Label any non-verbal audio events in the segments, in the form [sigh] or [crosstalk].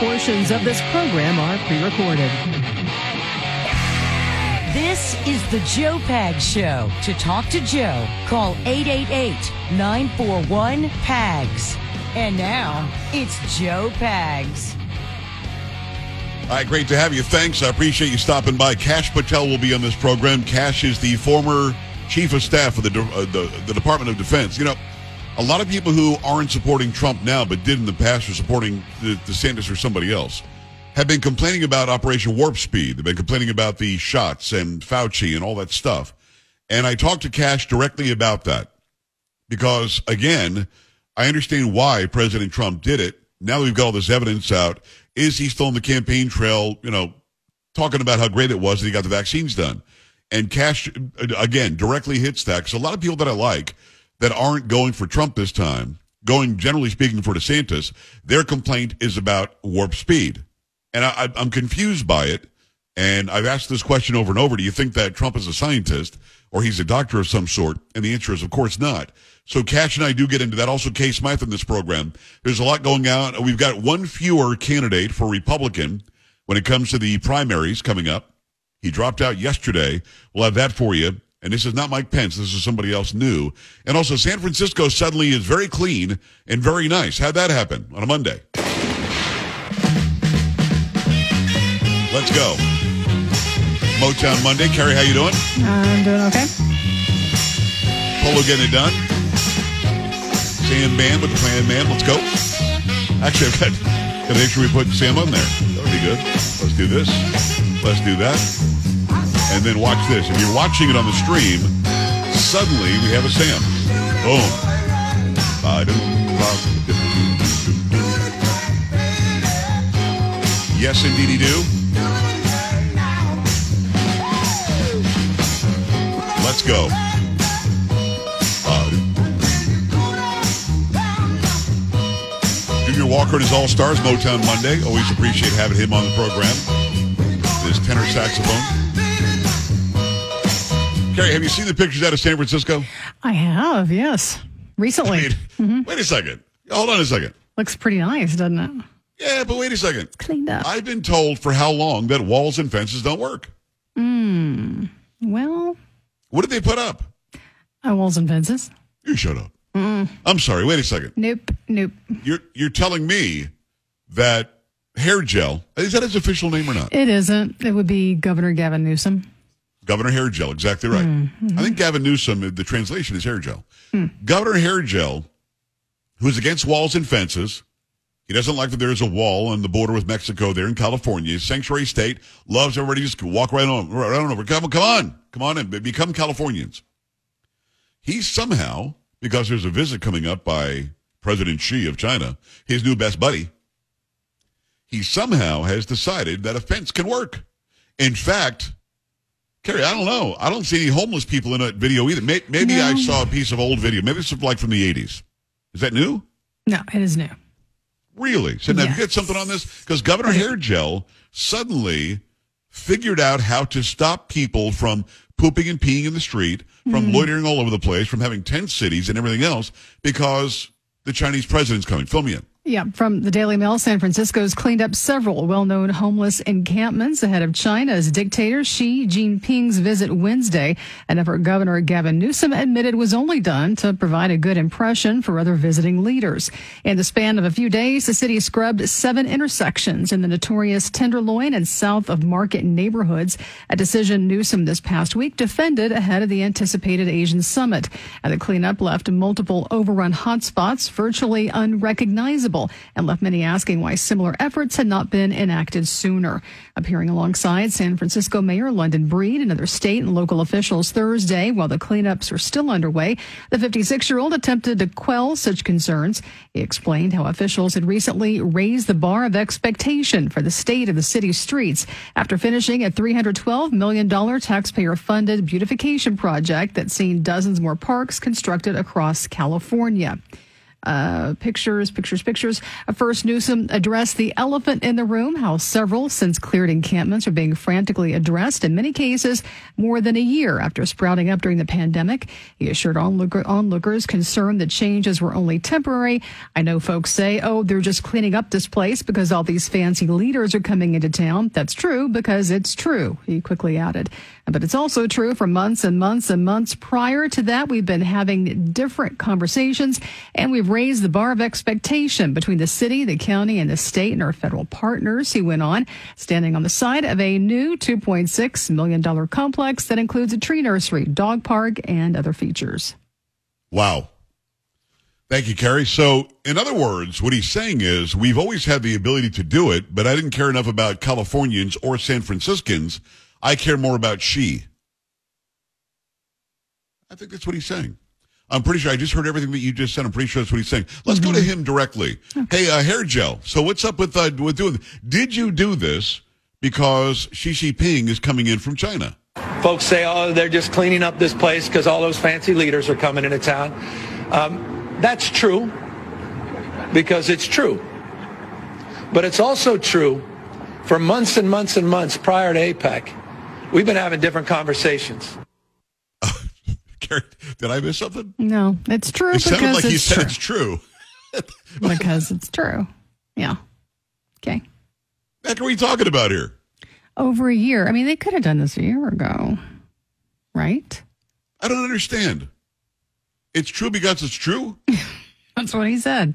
Portions of this program are pre-recorded. This is the Joe Pag Show. To talk to Joe, call 888-941-PAGS. And now, it's Joe Pags. All right, great to have you. Thanks. I appreciate you stopping by. Kash Patel will be on this program. Kash is the former chief of staff of the, uh, the, the Department of Defense. You know, a lot of people who aren't supporting Trump now, but did in the past, or supporting the DeSantis or somebody else, have been complaining about Operation Warp Speed. They've been complaining about the shots and Fauci and all that stuff. And I talked to Kash directly about that because, again, I understand why President Trump did it. Now that we've got all this evidence out, is he still on the campaign trail, you know, talking about how great it was that he got the vaccines done? And Kash, uh, again, directly hits that because a lot of people that I like that aren't going for Trump this time, going generally speaking for DeSantis, their complaint is about warp speed. And I, am confused by it. And I've asked this question over and over. Do you think that Trump is a scientist or he's a doctor of some sort? And the answer is, of course not. So Kash and I do get into that. Also, Kay Smythe in this program. There's a lot going on. We've got one fewer candidate for Republican when it comes to the primaries coming up. He dropped out yesterday. We'll have that for you. And this is not Mike Pence. This is somebody else new. And also, San Francisco suddenly is very clean and very nice. How'd that happen on a Monday? Let's go. Motown Monday. Carrie, how you doing? I'm doing okay. Polo getting it done. Sam Band with the Plan Man. Let's go. Actually, I've got to make sure we put Sam on there. That would be good. Let's do this. Let's do that. And then watch this. If you're watching it on the stream, suddenly we have a Sam. Boom. Yes, indeed, he do. Let's go. Junior Walker and his All Stars, Motown Monday. Always appreciate having him on the program. His tenor saxophone. Carrie, have you seen the pictures out of San Francisco? I have, yes. Recently. I mean, mm-hmm. Wait a second. Hold on a second. Looks pretty nice, doesn't it? Yeah, but wait a second. It's cleaned up. I've been told for how long that walls and fences don't work. Hmm. Well, what did they put up? Uh, walls and fences. You shut up. Mm. I'm sorry. Wait a second. Nope. Nope. You're you're telling me that hair gel is that his official name or not? It isn't. It would be Governor Gavin Newsom. Governor Hair Gel, exactly right. Mm-hmm. I think Gavin Newsom, the translation is hair gel. Mm. Governor Hair Gel, who's against walls and fences, he doesn't like that there is a wall on the border with Mexico there in California. Sanctuary state loves everybody just walk right on, right on over. Come, on, come on, come on and become Californians. He somehow, because there's a visit coming up by President Xi of China, his new best buddy, he somehow has decided that a fence can work. In fact, Carrie, I don't know. I don't see any homeless people in that video either. Maybe no. I saw a piece of old video. Maybe it's like from the 80s. Is that new? No, it is new. Really? So now yes. you get something on this? Because Governor Hair Gel suddenly figured out how to stop people from pooping and peeing in the street, from mm. loitering all over the place, from having tent cities and everything else because the Chinese president's coming. Fill me in. Yeah, from the Daily Mail, San Francisco's cleaned up several well-known homeless encampments ahead of China's dictator Xi Jinping's visit Wednesday. An effort Governor Gavin Newsom admitted was only done to provide a good impression for other visiting leaders. In the span of a few days, the city scrubbed seven intersections in the notorious Tenderloin and south of Market neighborhoods, a decision Newsom this past week defended ahead of the anticipated Asian summit. And the cleanup left multiple overrun hotspots virtually unrecognizable unacceptable and left many asking why similar efforts had not been enacted sooner. Appearing alongside San Francisco Mayor London Breed and other state and local officials Thursday while the cleanups are still underway, the 56 year old attempted to quell such concerns. He explained how officials had recently raised the bar of expectation for the state of the city's streets after finishing a $312 million taxpayer funded beautification project that's seen dozens more parks constructed across California. Uh, pictures, pictures, pictures. First, Newsom addressed the elephant in the room, how several since cleared encampments are being frantically addressed, in many cases more than a year after sprouting up during the pandemic. He assured onlooker, onlookers concerned that changes were only temporary. I know folks say, oh, they're just cleaning up this place because all these fancy leaders are coming into town. That's true because it's true, he quickly added. But it's also true for months and months and months prior to that, we've been having different conversations and we've raised the bar of expectation between the city, the county, and the state and our federal partners. He went on, standing on the side of a new $2.6 million complex that includes a tree nursery, dog park, and other features. Wow. Thank you, Carrie. So, in other words, what he's saying is we've always had the ability to do it, but I didn't care enough about Californians or San Franciscans I care more about Xi. I think that's what he's saying. I'm pretty sure I just heard everything that you just said. I'm pretty sure that's what he's saying. Let's mm-hmm. go to mm-hmm. him directly. Okay. Hey, uh, hair gel. So what's up with uh, with doing? Did you do this because Xi Jinping is coming in from China? Folks say, oh, they're just cleaning up this place because all those fancy leaders are coming into town. Um, that's true because it's true. But it's also true for months and months and months prior to APEC We've been having different conversations. Did I miss something? No, it's true. It sounded like you said true. it's true. [laughs] because it's true. Yeah. Okay. What are we talking about here? Over a year. I mean, they could have done this a year ago, right? I don't understand. It's true because it's true. [laughs] That's what he said.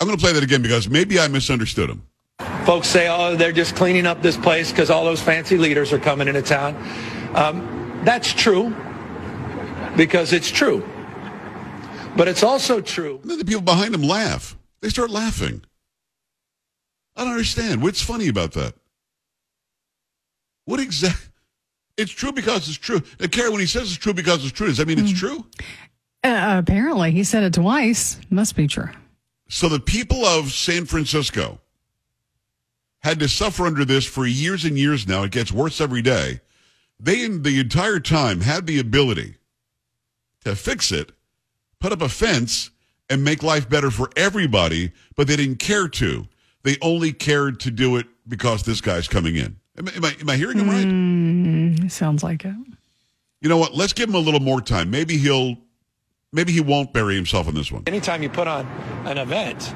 I'm going to play that again because maybe I misunderstood him. Folks say, oh, they're just cleaning up this place because all those fancy leaders are coming into town. Um, that's true because it's true. But it's also true. And then the people behind them laugh. They start laughing. I don't understand. What's funny about that? What exactly? It's true because it's true. Now, Carrie, when he says it's true because it's true, does that mean it's hmm. true? Uh, apparently, he said it twice. Must be true. So the people of San Francisco had to suffer under this for years and years now. It gets worse every day. They, the entire time, had the ability to fix it, put up a fence, and make life better for everybody, but they didn't care to. They only cared to do it because this guy's coming in. Am, am I, am I hearing him right? Mm, sounds like it. You know what? Let's give him a little more time. Maybe he'll, maybe he won't bury himself in this one. Anytime you put on an event,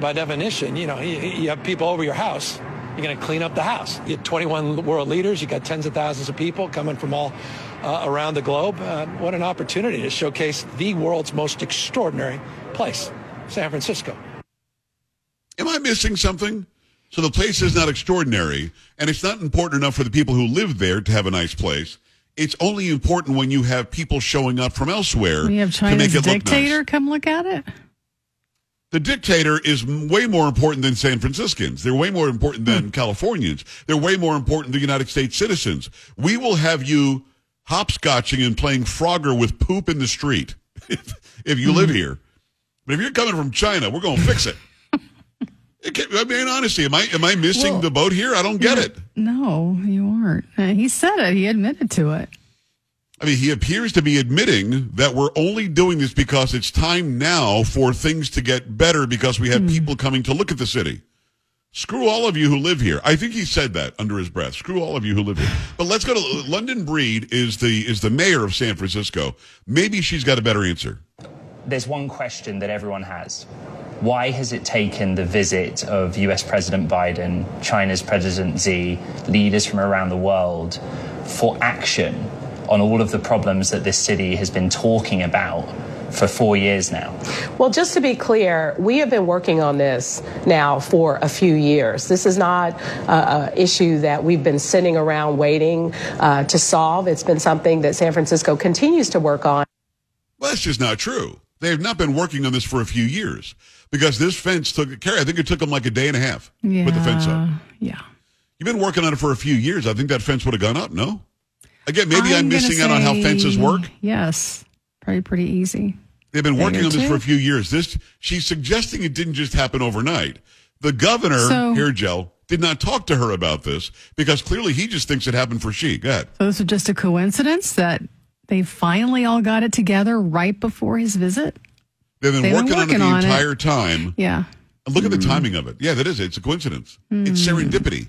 by definition, you know, you, you have people over your house. You're going to clean up the house. You have 21 world leaders. You got tens of thousands of people coming from all uh, around the globe. Uh, what an opportunity to showcase the world's most extraordinary place, San Francisco. Am I missing something? So the place is not extraordinary, and it's not important enough for the people who live there to have a nice place. It's only important when you have people showing up from elsewhere. We have China's dictator nice. come look at it the dictator is way more important than San Franciscans. They're way more important than hmm. Californians. They're way more important than United States citizens. We will have you hopscotching and playing Frogger with poop in the street [laughs] if, if you live hmm. here. But if you're coming from China, we're going to fix it. [laughs] I mean, honestly, am I am I missing well, the boat here? I don't get it. No, you aren't. He said it. He admitted to it. I mean, he appears to be admitting that we're only doing this because it's time now for things to get better because we have mm. people coming to look at the city. Screw all of you who live here. I think he said that under his breath. Screw all of you who live here. But let's go to London Breed is the is the mayor of San Francisco. Maybe she's got a better answer. There's one question that everyone has. Why has it taken the visit of US President Biden, China's President Xi, leaders from around the world for action on all of the problems that this city has been talking about for four years now. Well, just to be clear, we have been working on this now for a few years. This is not an issue that we've been sitting around waiting uh, to solve. It's been something that San Francisco continues to work on. Well, that's just not true. They have not been working on this for a few years because this fence took, Carrie, I think it took them like a day and a half Yeah. put the fence up. Yeah. You've been working on it for a few years. I think that fence would have gone up, no? Again, maybe I'm, I'm missing out on how fences work. Yes. Probably pretty easy. They've been working on this two. for a few years. This she's suggesting it didn't just happen overnight. The governor, So- here, Joe, did not talk to her about this because clearly he just thinks it happened for Xi. Go ahead. So this was just a coincidence that they finally all got it together right before his visit? They've been They've been working, on it the on it. entire time. Yeah. Look at the Hmm. timing of it. Yeah, that is it. It's a coincidence. It's serendipity,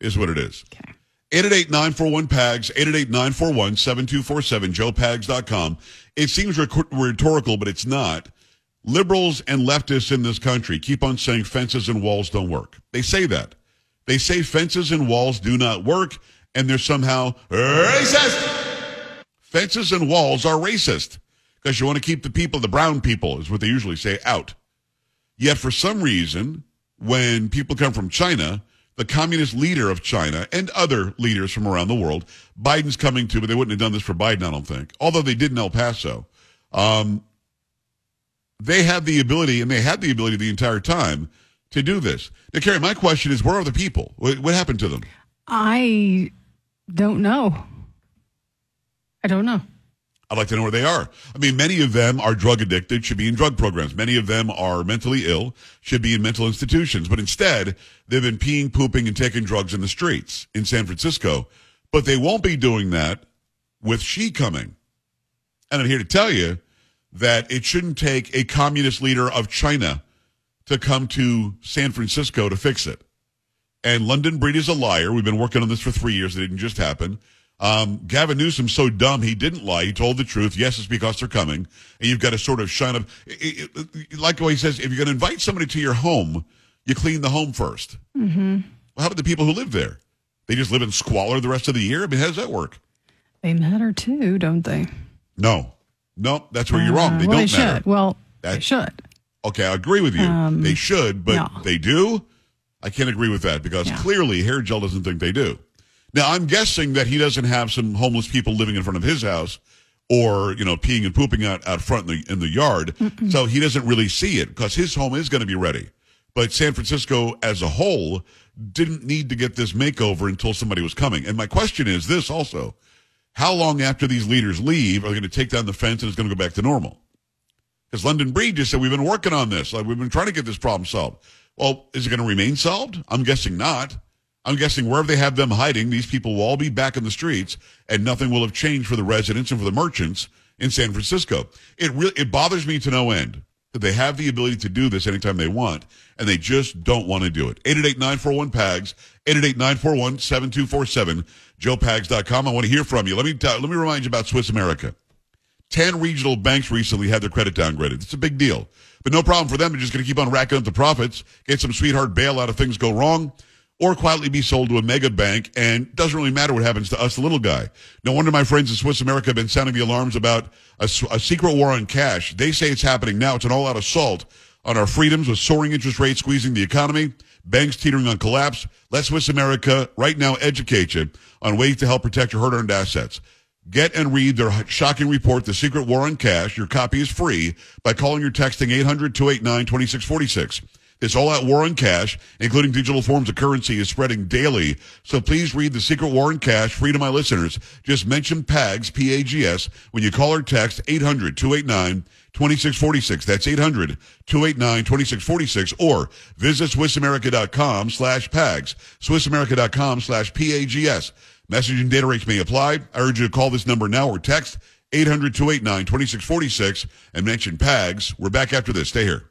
is what it is. Okay. 888 941 PAGS, 888 941 7247, joepags.com. It seems rhetorical, but it's not. Liberals and leftists in this country keep on saying fences and walls don't work. They say that. They say fences and walls do not work, and they're somehow racist. Fences and walls are racist because you want to keep the people, the brown people, is what they usually say, out. Yet for some reason, when people come from China, the communist leader of China and other leaders from around the world, Biden's coming too, but they wouldn't have done this for Biden, I don't think, although they did in El Paso. Um, they have the ability, and they had the ability the entire time to do this. Now, Carrie, my question is, where are the people? What, what happened to them? I don't know. I don't know. I'd like to know where they are. I mean, many of them are drug addicted, should be in drug programs. Many of them are mentally ill, should be in mental institutions. But instead, they've been peeing, pooping, and taking drugs in the streets in San Francisco. But they won't be doing that with Xi coming. And I'm here to tell you that it shouldn't take a communist leader of China to come to San Francisco to fix it. And London Breed is a liar. We've been working on this for three years. It didn't just happen. Um, Gavin Newsom's so dumb he didn't lie. He told the truth. Yes, it's because they're coming, and you've got to sort of shine up. it- it- it- like what he says, if you're going to invite somebody to your home, you clean the home 1st Mm-hmm. Well, how about the people who live there? They just live in squalor the rest of the year. I mean, how does that work? They matter too, don't they? No, no, that's where you're wrong. Uh, They well, don't they matter. should. Well, they should. Okay, I agree with you. they should, but Um, no. they do. I can't agree with that because Yeah. clearly hair gel doesn't think they do. Now I'm guessing that he doesn't have some homeless people living in front of his house, or you know peeing and pooping out out front in the in the yard, so he doesn't really see it because his home is going to be ready. But San Francisco as a whole didn't need to get this makeover until somebody was coming. And my question is this also: How long after these leaders leave are they going to take down the fence and it's going to go back to normal? Because London Breed just said, we've been working on this. Like, we've been trying to get this problem solved. Well, is it going to remain solved? I'm guessing not. I'm guessing wherever they have them hiding, these people will all be back in the streets and nothing will have changed for the residents and for the merchants in San Francisco. It really, it bothers me to no end that they have the ability to do this anytime they want and they just don't want to do it. 888-941-PAGS, 888-941-7247, joepags.com. I want to hear from you. Let me, tell, let me remind you about Swiss America. 10 regional banks recently had their credit downgraded. It's a big deal. But no problem for them. They're just going to keep on racking up the profits, get some sweetheart bailout if things go wrong, or quietly be sold to a mega bank. And doesn't really matter what happens to us, the little guy. No wonder my friends in Swiss America have been sounding the alarms about a, a secret war on cash. They say it's happening now. It's an all-out assault on our freedoms with soaring interest rates squeezing the economy, banks teetering on collapse. Let Swiss America right now educate you on ways to help protect your hard-earned assets. Get and read their shocking report, The Secret War on Cash. Your copy is free by calling or texting 800-289-2646. This all-out war on cash, including digital forms of currency, is spreading daily. So please read The Secret War on Cash free to my listeners. Just mention PAGS, P-A-G-S, when you call or text 800-289-2646. That's 800-289-2646. Or visit SwissAmerica.com slash PAGS, SwissAmerica.com slash P-A-G-S. Message and data rates may apply. I urge you to call this number now or text 800-289-2646 and mention PAGS. We're back after this. Stay here.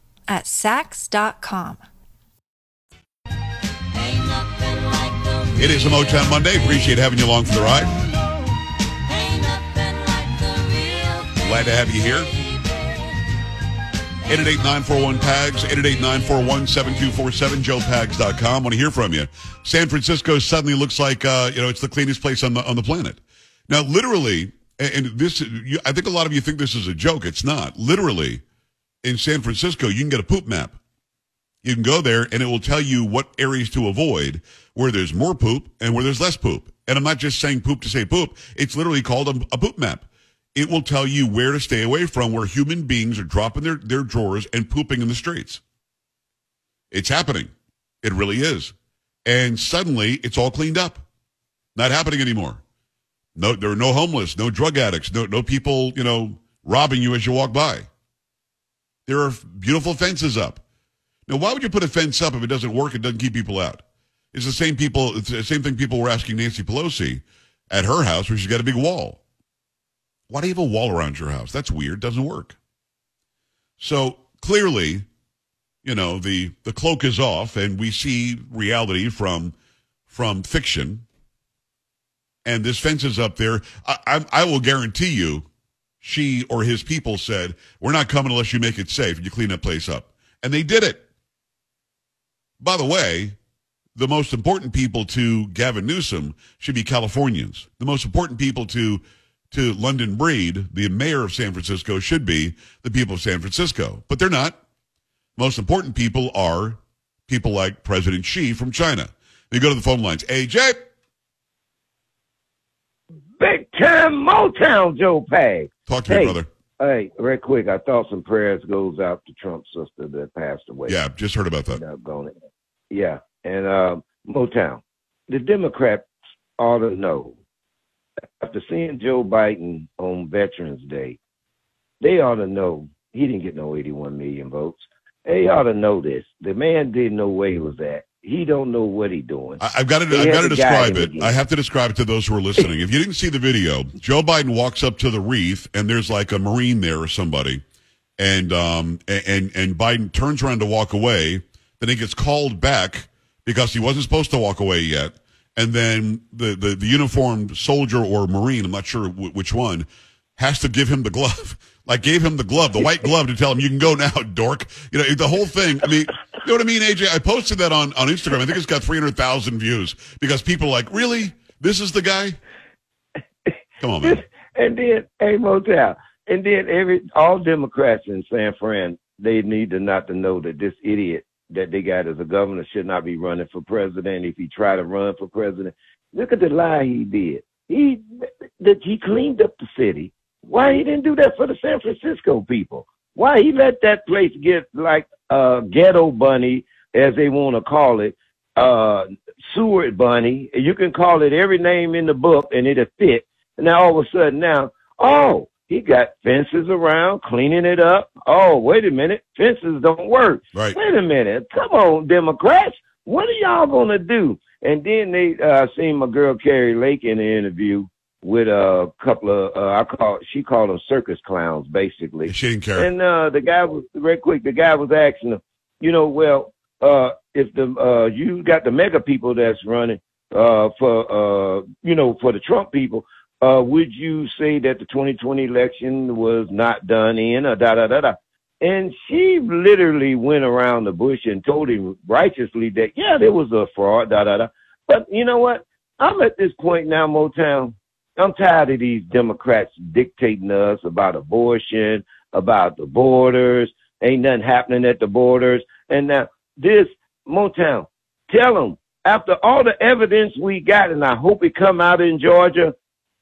at Saks.com. It is a Motown Monday. Appreciate having you along for the ride. Glad to have you here. 888-941-PAGS, 888-941-7247, joepags.com. Want to hear from you. San Francisco suddenly looks like, uh, you know, it's the cleanest place on the, on the planet. Now, literally, and this, I think a lot of you think this is a joke. It's not. Literally, in San Francisco, you can get a poop map. You can go there and it will tell you what areas to avoid, where there's more poop and where there's less poop. And I'm not just saying poop to say poop. It's literally called a, a poop map. It will tell you where to stay away from where human beings are dropping their, their drawers and pooping in the streets. It's happening. It really is. And suddenly it's all cleaned up. Not happening anymore. No, there are no homeless, no drug addicts, no, no people, you know, robbing you as you walk by. There are beautiful fences up. Now, why would you put a fence up if it doesn't work? It doesn't keep people out. It's the same people. It's the same thing people were asking Nancy Pelosi at her house, where she's got a big wall. Why do you have a wall around your house? That's weird. Doesn't work. So clearly, you know the the cloak is off, and we see reality from from fiction. And this fence is up there. I, I, I will guarantee you, Xi or his people said, "We're not coming unless you make it safe and you clean that place up." And they did it. By the way, the most important people to Gavin Newsom should be Californians. The most important people to to London Breed, the mayor of San Francisco, should be the people of San Francisco. But they're not. Most important people are people like President Xi from China. You go to the phone lines. AJ. Big time Motown Joe Pag. Talk to me, Hey. brother. Hey, real quick, I thought some prayers goes out to Trump's sister that passed away. Yeah, just heard about that. Yeah, and um, Motown. The Democrats ought to know after seeing Joe Biden on Veterans Day, they ought to know he didn't get no 81 million votes. They ought to know this. The man didn't know where he was at. He don't know what he doing. I- I've got to. I've got to describe it. again. I have to describe it to those who are listening. if you didn't see the video, Joe Biden walks up to the reef and there's like a marine there or somebody, and um and and Biden turns around to walk away. Then he gets called back because he wasn't supposed to walk away yet. And then the the, the uniformed soldier or marine, I'm not sure w- which one, has to give him the glove. [laughs] Like gave him the glove, the white glove, to tell him you can go now, [laughs] dork. You know the whole thing. I mean, you know what I mean, AJ? I posted that on on Instagram. I think it's got three hundred thousand views because people are like, really, this is the guy. Come on, man. [laughs] and then hey Motel, and then every all Democrats in San Fran, they need to not to know that this idiot that they got as a governor should not be running for president. If he try to run for president, look at the lie he did. He that he cleaned up the city. Why he didn't do that for the San Francisco people? Why he let that place get like uh ghetto bunny, as they want to call it, uh Seward bunny. You can call it every name in the book and it'll fit. And now all of a sudden now, oh, he got fences around, cleaning it up. Oh, wait a minute, fences don't work. Right. Wait a minute, come on, Democrats, what are y'all gonna do? And then they uh seen my girl Kari Lake in the interview with a couple of uh, I call she called them circus clowns basically. She didn't care. And uh the guy was real quick, the guy was asking them, you know, well, uh if the uh you got the MAGA people that's running uh for uh you know, for the Trump people, uh would you say that the twenty twenty election was not done in or da da da da? And she literally went around the bush and told him righteously that yeah, there was a fraud, da da da. But you know what? I'm at this point now, Motown. I'm tired of these Democrats dictating to us about abortion, about the borders. Ain't nothing happening at the borders. And now this Motown, tell them after all the evidence we got, and I hope it come out in Georgia,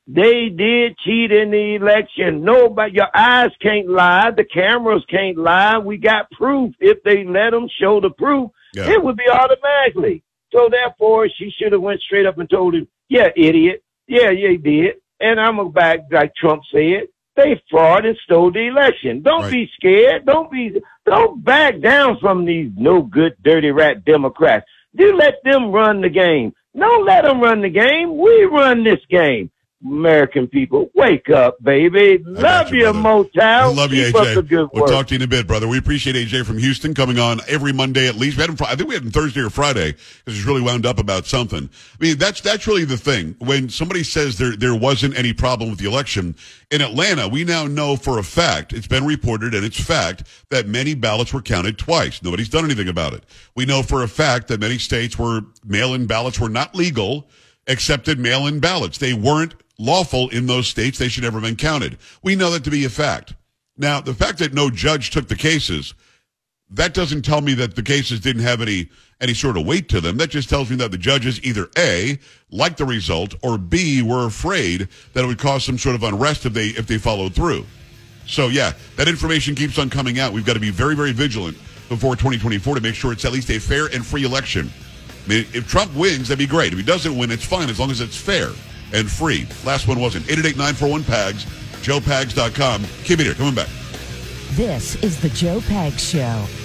they did cheat in the election. Nobody, your eyes can't lie. The cameras can't lie. We got proof. If they let them show the proof, Yeah. it would be automatically. So therefore, she should have went straight up and told him, "Yeah, idiot. Yeah, yeah, he did." And I'm gonna back like Trump said. They fraud and stole the election. Don't Right. be scared. Don't be. Don't back down from these no good, dirty rat Democrats. Do let them run the game. Don't let them run the game. We run this game. American people, wake up, baby. Love you, Motown. Love you, Keep the AJ. We'll work. talk to you in a bit, brother. We appreciate AJ from Houston coming on every Monday at least. We had him, I think we had him Thursday or Friday because he's really wound up about something. I mean, that's that's really the thing. When somebody says there there wasn't any problem with the election in Atlanta, we now know for a fact it's been reported and it's fact that many ballots were counted twice. Nobody's done anything about it. We know for a fact that many states where mail-in ballots were not legal accepted mail-in ballots. They weren't lawful in those states. They should never have been counted. We know that to be a fact. Now, the fact that no judge took the cases, that doesn't tell me that the cases didn't have any any sort of weight to them. That just tells me that the judges either A, liked the result, or B, were afraid that it would cause some sort of unrest if they if they followed through. So yeah, that information keeps on coming out. We've got to be very, very vigilant before 2024 to make sure it's at least a fair and free election. I mean, if Trump wins, that'd be great. If he doesn't win, it's fine as long as it's fair and free. Last one wasn't. 888-941-PAGS, joepags.com. Keep it here. Coming back. This is the Joe Pags Show.